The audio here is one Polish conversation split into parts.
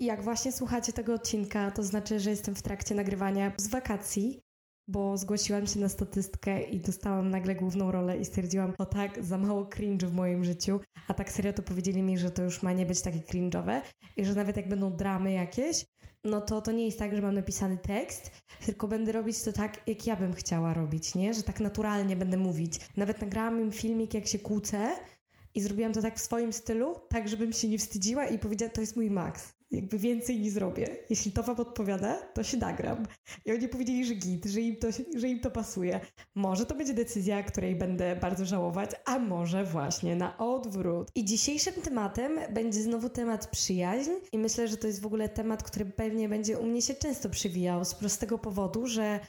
Jak właśnie słuchacie tego odcinka, to znaczy, że jestem w trakcie nagrywania z wakacji, bo zgłosiłam się na statystkę i dostałam nagle główną rolę i stwierdziłam, o tak, za mało cringe w moim życiu, a tak serio to powiedzieli mi, że to już ma nie być takie cringe'owe i że nawet jak będą dramy jakieś, no to to nie jest tak, że mam napisany tekst, tylko będę robić to tak, jak ja bym chciała robić, nie? Że tak naturalnie będę mówić. Nawet nagrałam im filmik, jak się kłócę i zrobiłam to tak w swoim stylu, tak żebym się nie wstydziła i powiedziała, to jest mój maks jakby więcej nie zrobię. Jeśli to wam odpowiada, to się nagram. I oni powiedzieli, że git, że im to, że im to pasuje. Może to będzie decyzja, której będę bardzo żałować, a może właśnie na odwrót. I dzisiejszym tematem będzie znowu temat przyjaźń i myślę, że to jest w ogóle temat, który pewnie będzie u mnie się często przywijał z prostego powodu, że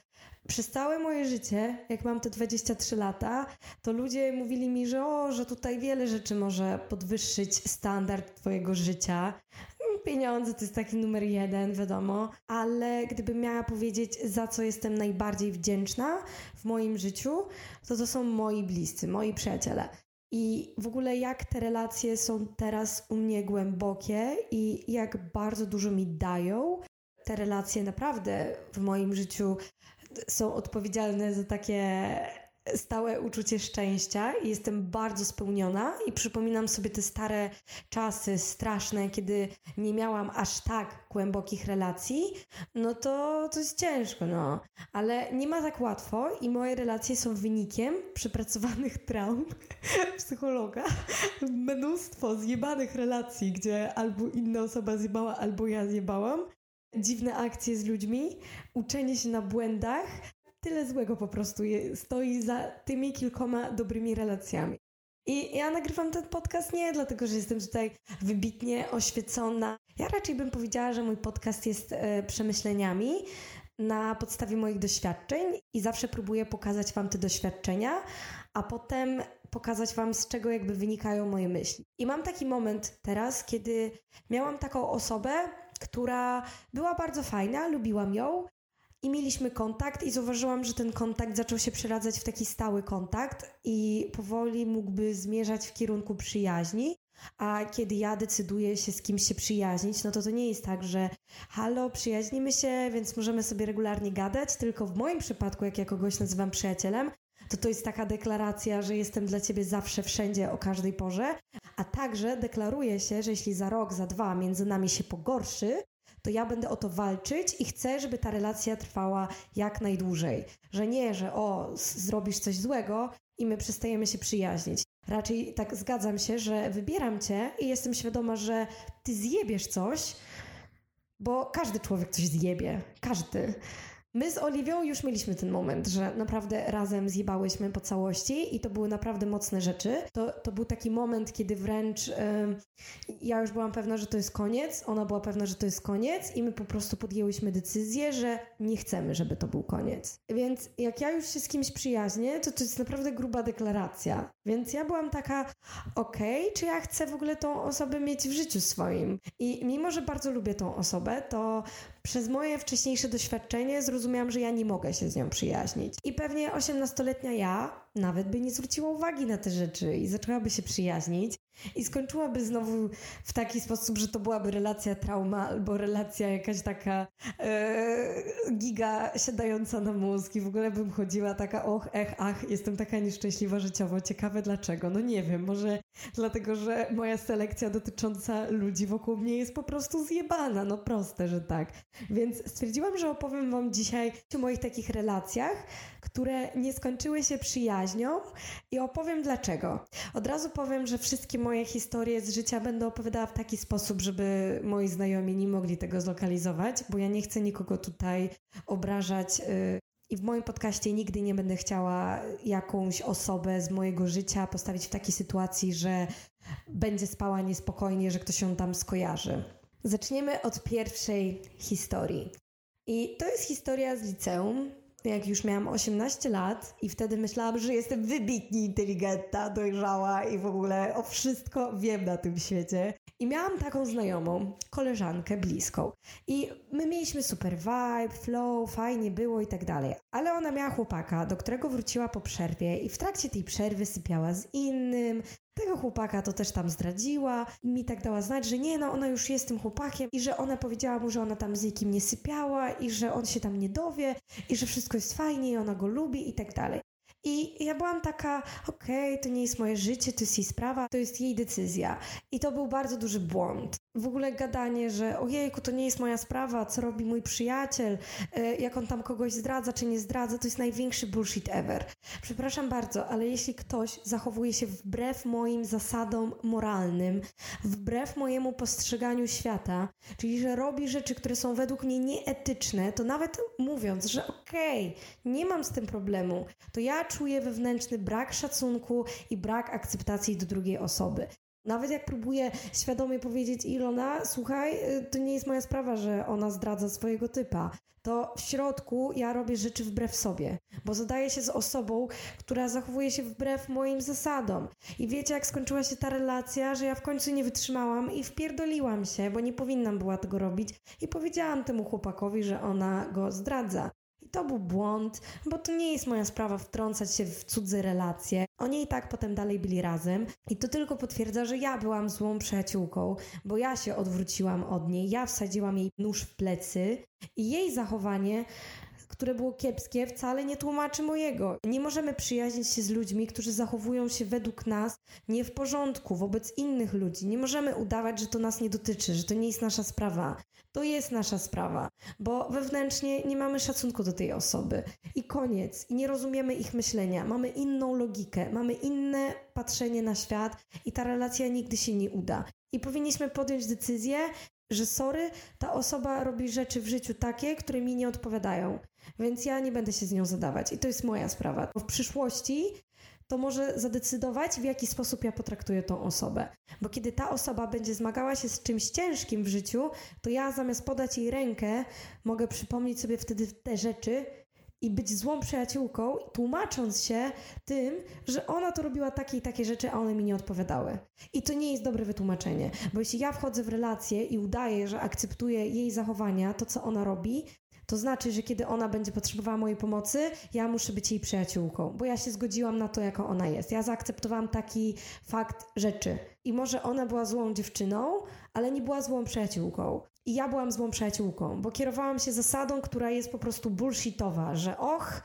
przez całe moje życie, jak mam te 23 lata, to ludzie mówili mi, że o, że tutaj wiele rzeczy może podwyższyć standard twojego życia. Pieniądze to jest taki numer jeden, wiadomo, ale gdybym miała powiedzieć, za co jestem najbardziej wdzięczna w moim życiu, to to są moi bliscy, moi przyjaciele. I w ogóle jak te relacje są teraz u mnie głębokie i jak bardzo dużo mi dają. Te relacje naprawdę w moim życiu są odpowiedzialne za takie stałe uczucie szczęścia i jestem bardzo spełniona i przypominam sobie te stare czasy straszne, kiedy nie miałam aż tak głębokich relacji, no to to jest ciężko, no. Ale nie ma tak łatwo i moje relacje są wynikiem przepracowanych traum psychologa. Mnóstwo zjebanych relacji, gdzie albo inna osoba zjebała, albo ja zjebałam dziwne akcje z ludźmi, uczenie się na błędach, tyle złego po prostu stoi za tymi kilkoma dobrymi relacjami. I ja nagrywam ten podcast nie dlatego, że jestem tutaj wybitnie oświecona. Ja raczej bym powiedziała, że mój podcast jest e, przemyśleniami na podstawie moich doświadczeń i zawsze próbuję pokazać Wam te doświadczenia, a potem pokazać Wam, z czego jakby wynikają moje myśli. I mam taki moment teraz, kiedy miałam taką osobę, która była bardzo fajna, lubiłam ją, i mieliśmy kontakt i zauważyłam, że ten kontakt zaczął się przeradzać w taki stały kontakt i powoli mógłby zmierzać w kierunku przyjaźni. A kiedy ja decyduję się z kimś się przyjaźnić, no to to nie jest tak, że halo, przyjaźnimy się, więc możemy sobie regularnie gadać, tylko w moim przypadku, jak ja kogoś nazywam przyjacielem, to to jest taka deklaracja, że jestem dla ciebie zawsze, wszędzie, o każdej porze, a także deklaruję się, że jeśli za rok, za dwa między nami się pogorszy, to ja będę o to walczyć i chcę, żeby ta relacja trwała jak najdłużej. Że nie, że o, zrobisz coś złego i my przestajemy się przyjaźnić. Raczej tak zgadzam się, że wybieram cię i jestem świadoma, że ty zjebiesz coś, bo każdy człowiek coś zjebie. Każdy. My z Oliwią już mieliśmy ten moment, że naprawdę razem zjebałyśmy po całości i to były naprawdę mocne rzeczy. To, to był taki moment, kiedy wręcz yy, ja już byłam pewna, że to jest koniec, ona była pewna, że to jest koniec i my po prostu podjęłyśmy decyzję, że nie chcemy, żeby to był koniec. Więc jak ja już się z kimś przyjaźnię, to to jest naprawdę gruba deklaracja. Więc ja byłam taka, okej, okay, czy ja chcę w ogóle tą osobę mieć w życiu swoim? I mimo, że bardzo lubię tą osobę, to przez moje wcześniejsze doświadczenie zrozumiałam, że ja nie mogę się z nią przyjaźnić. I pewnie 18-letnia ja nawet by nie zwróciła uwagi na te rzeczy i zaczęłaby się przyjaźnić i skończyłaby znowu w taki sposób, że to byłaby relacja trauma albo relacja jakaś taka e, giga siadająca na mózg i w ogóle bym chodziła taka och, ech, ach, jestem taka nieszczęśliwa życiowo. Ciekawe dlaczego? No nie wiem, może dlatego, że moja selekcja dotycząca ludzi wokół mnie jest po prostu zjebana, no proste, że tak. Więc stwierdziłam, że opowiem wam dzisiaj o moich takich relacjach, które nie skończyły się przyjaźnią i opowiem dlaczego. Od razu powiem, że wszystkie moje historie z życia będę opowiadała w taki sposób, żeby moi znajomi nie mogli tego zlokalizować, bo ja nie chcę nikogo tutaj obrażać. Y, I w moim podcaście nigdy nie będę chciała jakąś osobę z mojego życia postawić w takiej sytuacji, że będzie spała niespokojnie, że ktoś się tam skojarzy. Zaczniemy od pierwszej historii. I to jest historia z liceum jak już miałam 18 lat i wtedy myślałam, że jestem wybitnie inteligentna, dojrzała i w ogóle o wszystko wiem na tym świecie. I miałam taką znajomą, koleżankę bliską. I my mieliśmy super vibe, flow, fajnie było i tak dalej. Ale ona miała chłopaka, do którego wróciła po przerwie i w trakcie tej przerwy sypiała z innym, Tego chłopaka to też tam zdradziła, mi tak dała znać, że nie, no ona już jest tym chłopakiem i że ona powiedziała mu, że ona tam z nikim nie sypiała i że on się tam nie dowie i że wszystko jest fajnie i ona go lubi i tak dalej. I ja byłam taka, okej, okay, to nie jest moje życie, to jest jej sprawa, to jest jej decyzja. I to był bardzo duży błąd. W ogóle gadanie, że ojejku, to nie jest moja sprawa, co robi mój przyjaciel, e, jak on tam kogoś zdradza czy nie zdradza, to jest największy bullshit ever. Przepraszam bardzo, ale jeśli ktoś zachowuje się wbrew moim zasadom moralnym, wbrew mojemu postrzeganiu świata, czyli że robi rzeczy, które są według mnie nieetyczne, to nawet mówiąc, że okej, okay, nie mam z tym problemu, to ja czuję wewnętrzny brak szacunku i brak akceptacji do drugiej osoby. Nawet jak próbuję świadomie powiedzieć Ilona, słuchaj, y, to nie jest moja sprawa, że ona zdradza swojego typa. To w środku ja robię rzeczy wbrew sobie, bo zadaję się z osobą, która zachowuje się wbrew moim zasadom. I wiecie, jak skończyła się ta relacja, że ja w końcu nie wytrzymałam i wpierdoliłam się, bo nie powinnam była tego robić i powiedziałam temu chłopakowi, że ona go zdradza. I to był błąd, bo to nie jest moja sprawa wtrącać się w cudze relacje. Oni i tak potem dalej byli razem i to tylko potwierdza, że ja byłam złą przyjaciółką, bo ja się odwróciłam od niej, ja wsadziłam jej nóż w plecy i jej zachowanie które było kiepskie, wcale nie tłumaczy mojego. Nie możemy przyjaźnić się z ludźmi, którzy zachowują się według nas nie w porządku wobec innych ludzi. Nie możemy udawać, że to nas nie dotyczy, że to nie jest nasza sprawa. To jest nasza sprawa, bo wewnętrznie nie mamy szacunku do tej osoby. I koniec. I nie rozumiemy ich myślenia. Mamy inną logikę, mamy inne patrzenie na świat i ta relacja nigdy się nie uda. I powinniśmy podjąć decyzję, że sorry, ta osoba robi rzeczy w życiu takie, które mi nie odpowiadają, więc ja nie będę się z nią zadawać i to jest moja sprawa. W przyszłości to może zadecydować, w jaki sposób ja potraktuję tą osobę. Bo kiedy ta osoba będzie zmagała się z czymś ciężkim w życiu, to ja zamiast podać jej rękę, mogę przypomnieć sobie wtedy te rzeczy, i być złą przyjaciółką, tłumacząc się tym, że ona to robiła takie i takie rzeczy, a one mi nie odpowiadały. I to nie jest dobre wytłumaczenie, bo jeśli ja wchodzę w relację i udaję, że akceptuję jej zachowania, to co ona robi, to znaczy, że kiedy ona będzie potrzebowała mojej pomocy, ja muszę być jej przyjaciółką, bo ja się zgodziłam na to, jaka ona jest. Ja zaakceptowałam taki fakt rzeczy. I może ona była złą dziewczyną, ale nie była złą przyjaciółką. I ja byłam złą przyjaciółką, bo kierowałam się zasadą, która jest po prostu bullshitowa, że och,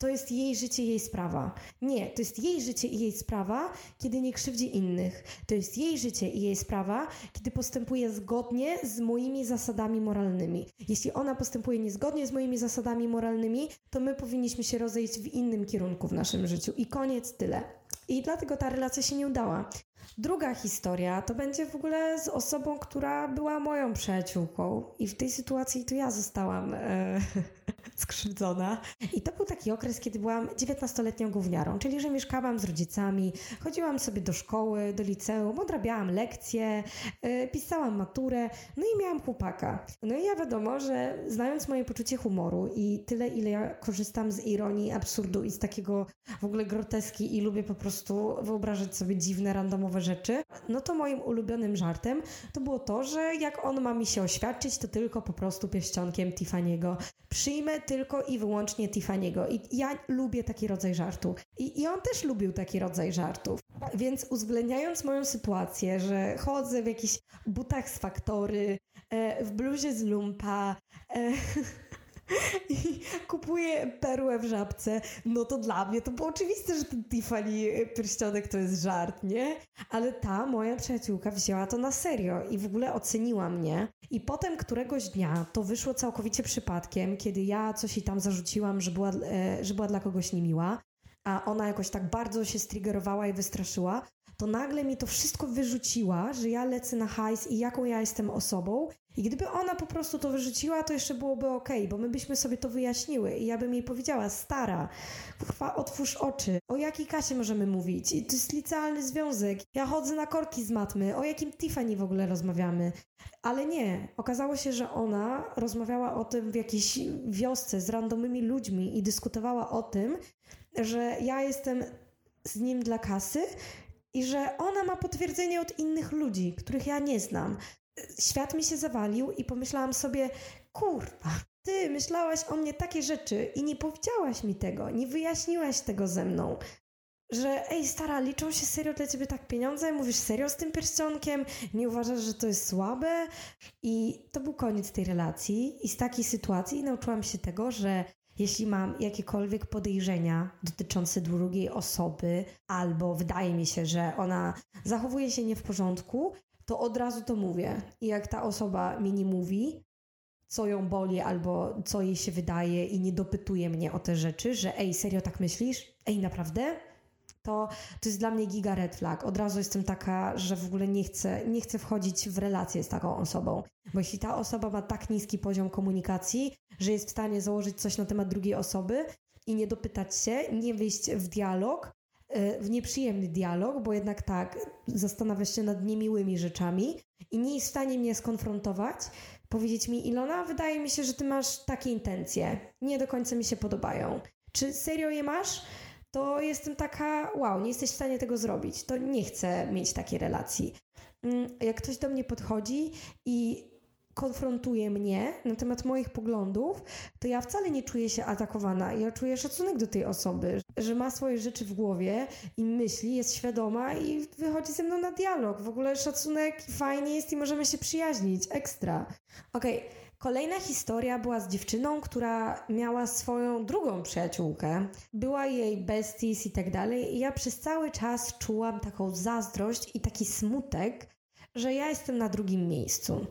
to jest jej życie, jej sprawa. Nie, to jest jej życie i jej sprawa, kiedy nie krzywdzi innych. To jest jej życie i jej sprawa, kiedy postępuje zgodnie z moimi zasadami moralnymi. Jeśli ona postępuje niezgodnie z moimi zasadami moralnymi, to my powinniśmy się rozejść w innym kierunku w naszym życiu. I koniec, tyle. I dlatego ta relacja się nie udała. Druga historia to będzie w ogóle z osobą, która była moją przyjaciółką, i w tej sytuacji to ja zostałam e, skrzywdzona. I to był taki okres, kiedy byłam 19-letnią gówniarą, czyli że mieszkałam z rodzicami, chodziłam sobie do szkoły, do liceum, odrabiałam lekcje, e, pisałam maturę, no i miałam chłopaka. No i ja wiadomo, że znając moje poczucie humoru i tyle, ile ja korzystam z ironii, absurdu i z takiego w ogóle groteski i lubię po prostu wyobrażać sobie dziwne, randomowe rzeczy, no to moim ulubionym żartem to było to, że jak on ma mi się oświadczyć, to tylko po prostu pierścionkiem Tiffany'ego. Przyjmę tylko i wyłącznie Tiffany'ego. I ja lubię taki rodzaj żartu. I, I on też lubił taki rodzaj żartów. Więc uwzględniając moją sytuację, że chodzę w jakichś butach z faktory, e, w bluzie z lumpa, e, i kupuję perłę w żabce, no to dla mnie to było oczywiste, że ten Tiffany pierścionek to jest żart, nie? Ale ta moja przyjaciółka wzięła to na serio i w ogóle oceniła mnie. I potem któregoś dnia to wyszło całkowicie przypadkiem, kiedy ja coś jej tam zarzuciłam, że była, e, że była dla kogoś niemiła, a ona jakoś tak bardzo się striggerowała i wystraszyła, to nagle mi to wszystko wyrzuciła, że ja lecę na hajs i jaką ja jestem osobą. I gdyby ona po prostu to wyrzuciła, to jeszcze byłoby ok, bo my byśmy sobie to wyjaśniły i ja bym jej powiedziała, stara, kurwa, otwórz oczy, o jakiej kasie możemy mówić? I to jest licealny związek, ja chodzę na korki z matmy, o jakim Tiffany w ogóle rozmawiamy? Ale nie, okazało się, że ona rozmawiała o tym w jakiejś wiosce z randomymi ludźmi i dyskutowała o tym, że ja jestem z nim dla kasy i że ona ma potwierdzenie od innych ludzi, których ja nie znam. Świat mi się zawalił i pomyślałam sobie, kurwa, ty myślałaś o mnie takie rzeczy i nie powiedziałaś mi tego, nie wyjaśniłaś tego ze mną. że ej stara, liczą się serio dla ciebie tak pieniądze? Mówisz serio z tym pierścionkiem? Nie uważasz, że to jest słabe? I to był koniec tej relacji i z takiej sytuacji nauczyłam się tego, że jeśli mam jakiekolwiek podejrzenia dotyczące drugiej osoby, albo wydaje mi się, że ona zachowuje się nie w porządku, to od razu to mówię. I jak ta osoba mi nie mówi, co ją boli albo co jej się wydaje i nie dopytuje mnie o te rzeczy, że ej, serio tak myślisz? Ej, naprawdę? To, to jest dla mnie giga red flag. Od razu jestem taka, że w ogóle nie chcę, nie chcę wchodzić w relację z taką osobą. Bo jeśli ta osoba ma tak niski poziom komunikacji, że jest w stanie założyć coś na temat drugiej osoby i nie dopytać się, nie wyjść w dialog, y, w nieprzyjemny dialog, bo jednak tak, zastanawia się nad niemiłymi rzeczami i nie jest w stanie mnie skonfrontować, powiedzieć mi, Ilona, wydaje mi się, że ty masz takie intencje, nie do końca mi się podobają. Czy serio je masz? To jestem taka, wow, nie jesteś w stanie tego zrobić, to nie chcę mieć takiej relacji. Mm, jak ktoś do mnie podchodzi i konfrontuje mnie na temat moich poglądów, to ja wcale nie czuję się atakowana. Ja czuję szacunek do tej osoby, że ma swoje rzeczy w głowie i myśli, jest świadoma i wychodzi ze mną na dialog. W ogóle szacunek fajnie jest i możemy się przyjaźnić. Ekstra. Okej. Okay. Kolejna historia była z dziewczyną, która miała swoją drugą przyjaciółkę. Była jej besties i tak dalej. I ja przez cały czas czułam taką zazdrość i taki smutek, że ja jestem na drugim miejscu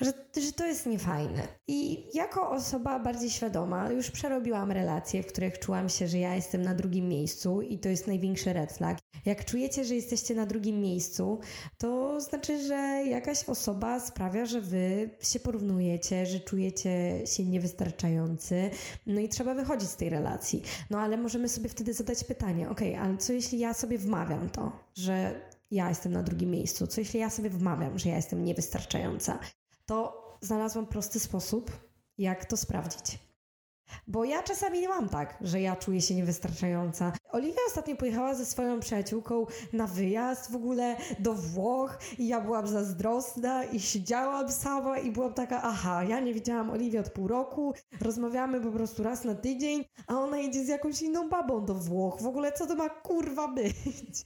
że, że to jest niefajne. I jako osoba bardziej świadoma, już przerobiłam relacje, w których czułam się, że ja jestem na drugim miejscu i to jest największy red flag. Jak czujecie, że jesteście na drugim miejscu, to znaczy, że jakaś osoba sprawia, że wy się porównujecie, że czujecie się niewystarczający, no i trzeba wychodzić z tej relacji. No ale możemy sobie wtedy zadać pytanie, ok, ale co jeśli ja sobie wmawiam to, że ja jestem na drugim miejscu? Co jeśli ja sobie wmawiam, że ja jestem niewystarczająca? To znalazłam prosty sposób, jak to sprawdzić. Bo ja czasami nie mam tak, że ja czuję się niewystarczająca. Oliwia ostatnio pojechała ze swoją przyjaciółką na wyjazd w ogóle do Włoch i ja byłam zazdrosna i siedziałam sama i byłam taka, aha, ja nie widziałam Oliwii od pół roku, rozmawiamy po prostu raz na tydzień, a ona idzie z jakąś inną babą do Włoch. W ogóle co to ma kurwa być?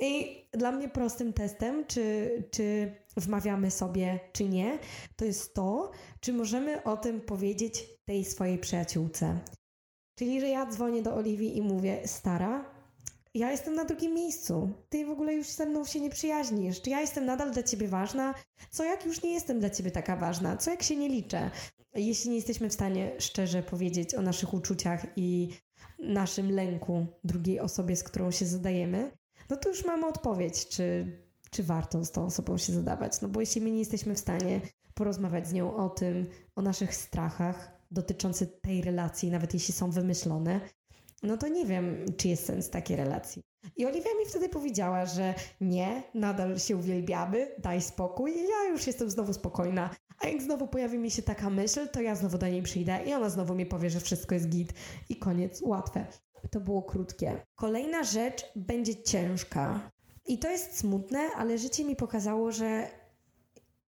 I dla mnie prostym testem, czy, czy wmawiamy sobie, czy nie, to jest to, czy możemy o tym powiedzieć tej swojej przyjaciółce. Czyli, że ja dzwonię do Oliwii i mówię, stara, ja jestem na drugim miejscu. Ty w ogóle już ze mną się nie przyjaźnisz. Czy ja jestem nadal dla ciebie ważna? Co jak już nie jestem dla ciebie taka ważna? Co jak się nie liczę? Jeśli nie jesteśmy w stanie szczerze powiedzieć o naszych uczuciach i naszym lęku drugiej osobie, z którą się zadajemy, no to już mamy odpowiedź, czy, czy warto z tą osobą się zadawać. No bo jeśli my nie jesteśmy w stanie porozmawiać z nią o tym, o naszych strachach dotyczących tej relacji, nawet jeśli są wymyślone, no to nie wiem, czy jest sens takiej relacji. I Oliwia mi wtedy powiedziała, że nie, nadal się uwielbiamy, daj spokój. Ja już jestem znowu spokojna. A jak znowu pojawi mi się taka myśl, to ja znowu do niej przyjdę i ona znowu mi powie, że wszystko jest git i koniec, łatwe. To było krótkie. Kolejna rzecz będzie ciężka. I to jest smutne, ale życie mi pokazało, że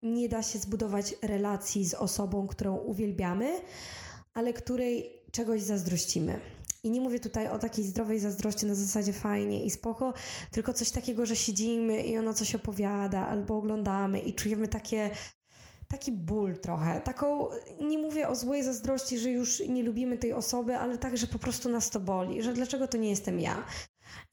nie da się zbudować relacji z osobą, którą uwielbiamy, ale której czegoś zazdrościmy. I nie mówię tutaj o takiej zdrowej zazdrości na zasadzie fajnie i spoko, tylko coś takiego, że siedzimy i ona coś opowiada albo oglądamy i czujemy takie taki ból trochę. Taką, nie mówię o złej zazdrości, że już nie lubimy tej osoby, ale tak, że po prostu nas to boli, że dlaczego to nie jestem ja.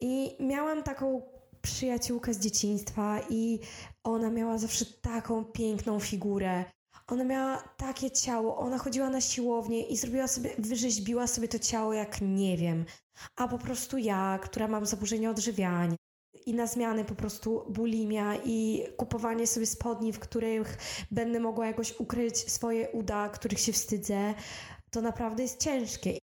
I miałam taką przyjaciółkę z dzieciństwa i ona miała zawsze taką piękną figurę. Ona miała takie ciało, ona chodziła na siłownię i zrobiła sobie, wyrzeźbiła sobie to ciało jak nie wiem. A po prostu ja, która mam zaburzenia odżywiania, i na zmiany po prostu bulimia i kupowanie sobie spodni, w których będę mogła jakoś ukryć swoje uda, których się wstydzę, to naprawdę jest ciężkie.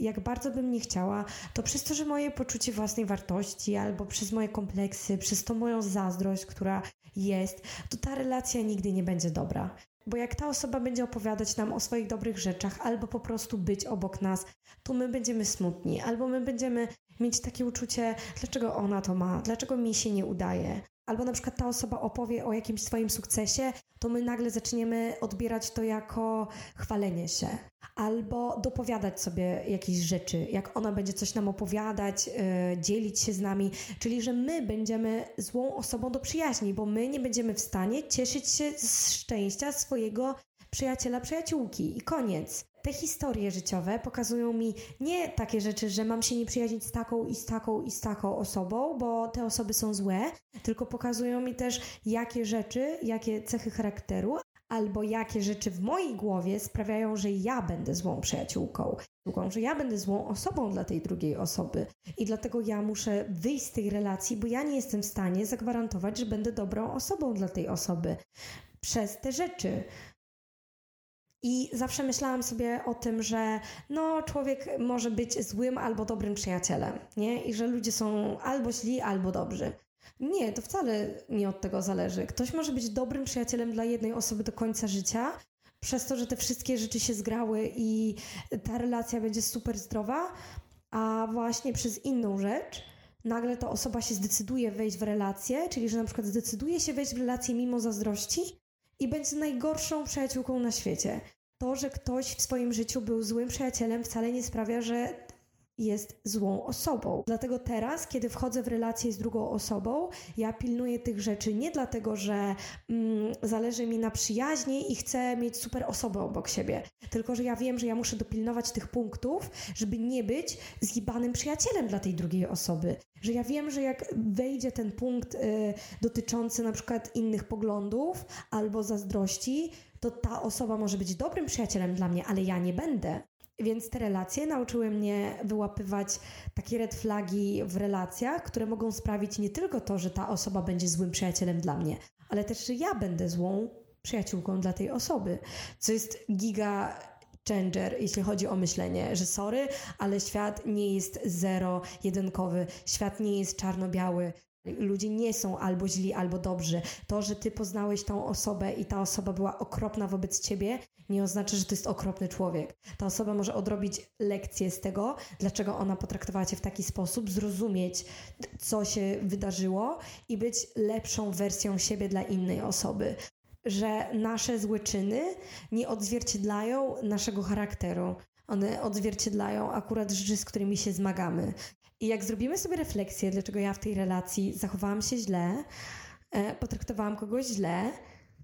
Jak bardzo bym nie chciała, to przez to, że moje poczucie własnej wartości, albo przez moje kompleksy, przez tą moją zazdrość, która jest, to ta relacja nigdy nie będzie dobra. Bo jak ta osoba będzie opowiadać nam o swoich dobrych rzeczach, albo po prostu być obok nas, to my będziemy smutni, albo my będziemy mieć takie uczucie, dlaczego ona to ma, dlaczego mi się nie udaje. Albo na przykład ta osoba opowie o jakimś swoim sukcesie, to my nagle zaczniemy odbierać to jako chwalenie się, albo dopowiadać sobie jakieś rzeczy, jak ona będzie coś nam opowiadać, yy, dzielić się z nami, czyli że my będziemy złą osobą do przyjaźni, bo my nie będziemy w stanie cieszyć się z szczęścia swojego przyjaciela, przyjaciółki. I koniec. Te historie życiowe pokazują mi nie takie rzeczy, że mam się nie przyjaźnić z taką i z taką i z taką osobą, bo te osoby są złe, tylko pokazują mi też, jakie rzeczy, jakie cechy charakteru albo jakie rzeczy w mojej głowie sprawiają, że ja będę złą przyjaciółką, że ja będę złą osobą dla tej drugiej osoby. I dlatego ja muszę wyjść z tej relacji, bo ja nie jestem w stanie zagwarantować, że będę dobrą osobą dla tej osoby przez te rzeczy. I zawsze myślałam sobie o tym, że no, człowiek może być złym albo dobrym przyjacielem, nie? I że ludzie są albo źli, albo dobrzy. Nie, to wcale nie od tego zależy. Ktoś może być dobrym przyjacielem dla jednej osoby do końca życia, przez to, że te wszystkie rzeczy się zgrały i ta relacja będzie super zdrowa, a właśnie przez inną rzecz nagle ta osoba się zdecyduje wejść w relację, czyli że na przykład zdecyduje się wejść w relację mimo zazdrości i będzie najgorszą przyjaciółką na świecie. To, że ktoś w swoim życiu był złym przyjacielem, wcale nie sprawia, że jest złą osobą. Dlatego teraz, kiedy wchodzę w relację z drugą osobą, ja pilnuję tych rzeczy nie dlatego, że mm, zależy mi na przyjaźni i chcę mieć super osobę obok siebie, tylko że ja wiem, że ja muszę dopilnować tych punktów, żeby nie być zgibanym przyjacielem dla tej drugiej osoby. Że ja wiem, że jak wejdzie ten punkt y, dotyczący na przykład innych poglądów albo zazdrości, to ta osoba może być dobrym przyjacielem dla mnie, ale ja nie będę. Więc te relacje nauczyły mnie wyłapywać takie red flagi w relacjach, które mogą sprawić nie tylko to, że ta osoba będzie złym przyjacielem dla mnie, ale też, że ja będę złą przyjaciółką dla tej osoby. Co jest giga changer, jeśli chodzi o myślenie, że sorry, ale świat nie jest zero-jedynkowy, świat nie jest czarno-biały, Ludzie nie są albo źli, albo dobrzy. To, że ty poznałeś tą osobę i ta osoba była okropna wobec ciebie, nie oznacza, że to jest okropny człowiek. Ta osoba może odrobić lekcję z tego, dlaczego ona potraktowała cię w taki sposób, zrozumieć, co się wydarzyło i być lepszą wersją siebie dla innej osoby. Że nasze złe czyny nie odzwierciedlają naszego charakteru. One odzwierciedlają akurat rzeczy, z którymi się zmagamy. I jak zrobimy sobie refleksję, dlaczego ja w tej relacji zachowałam się źle, e, potraktowałam kogoś źle,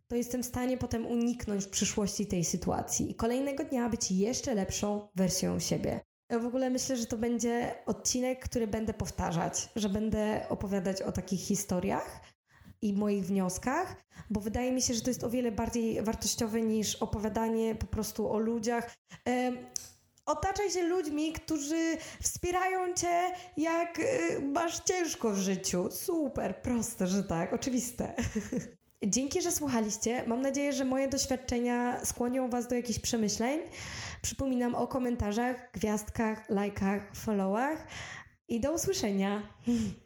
to jestem w stanie potem uniknąć w przyszłości tej sytuacji i kolejnego dnia być jeszcze lepszą wersją siebie. Ja w ogóle myślę, że to będzie odcinek, który będę powtarzać, że będę opowiadać o takich historiach i moich wnioskach, bo wydaje mi się, że to jest o wiele bardziej wartościowe niż opowiadanie po prostu o ludziach. Otaczaj się ludźmi, którzy wspierają cię, jak y, masz ciężko w życiu. Super, proste, że tak, oczywiste. Dzięki, że słuchaliście. Mam nadzieję, że moje doświadczenia skłonią Was do jakichś przemyśleń. Przypominam o komentarzach, gwiazdkach, lajkach, followach i do usłyszenia.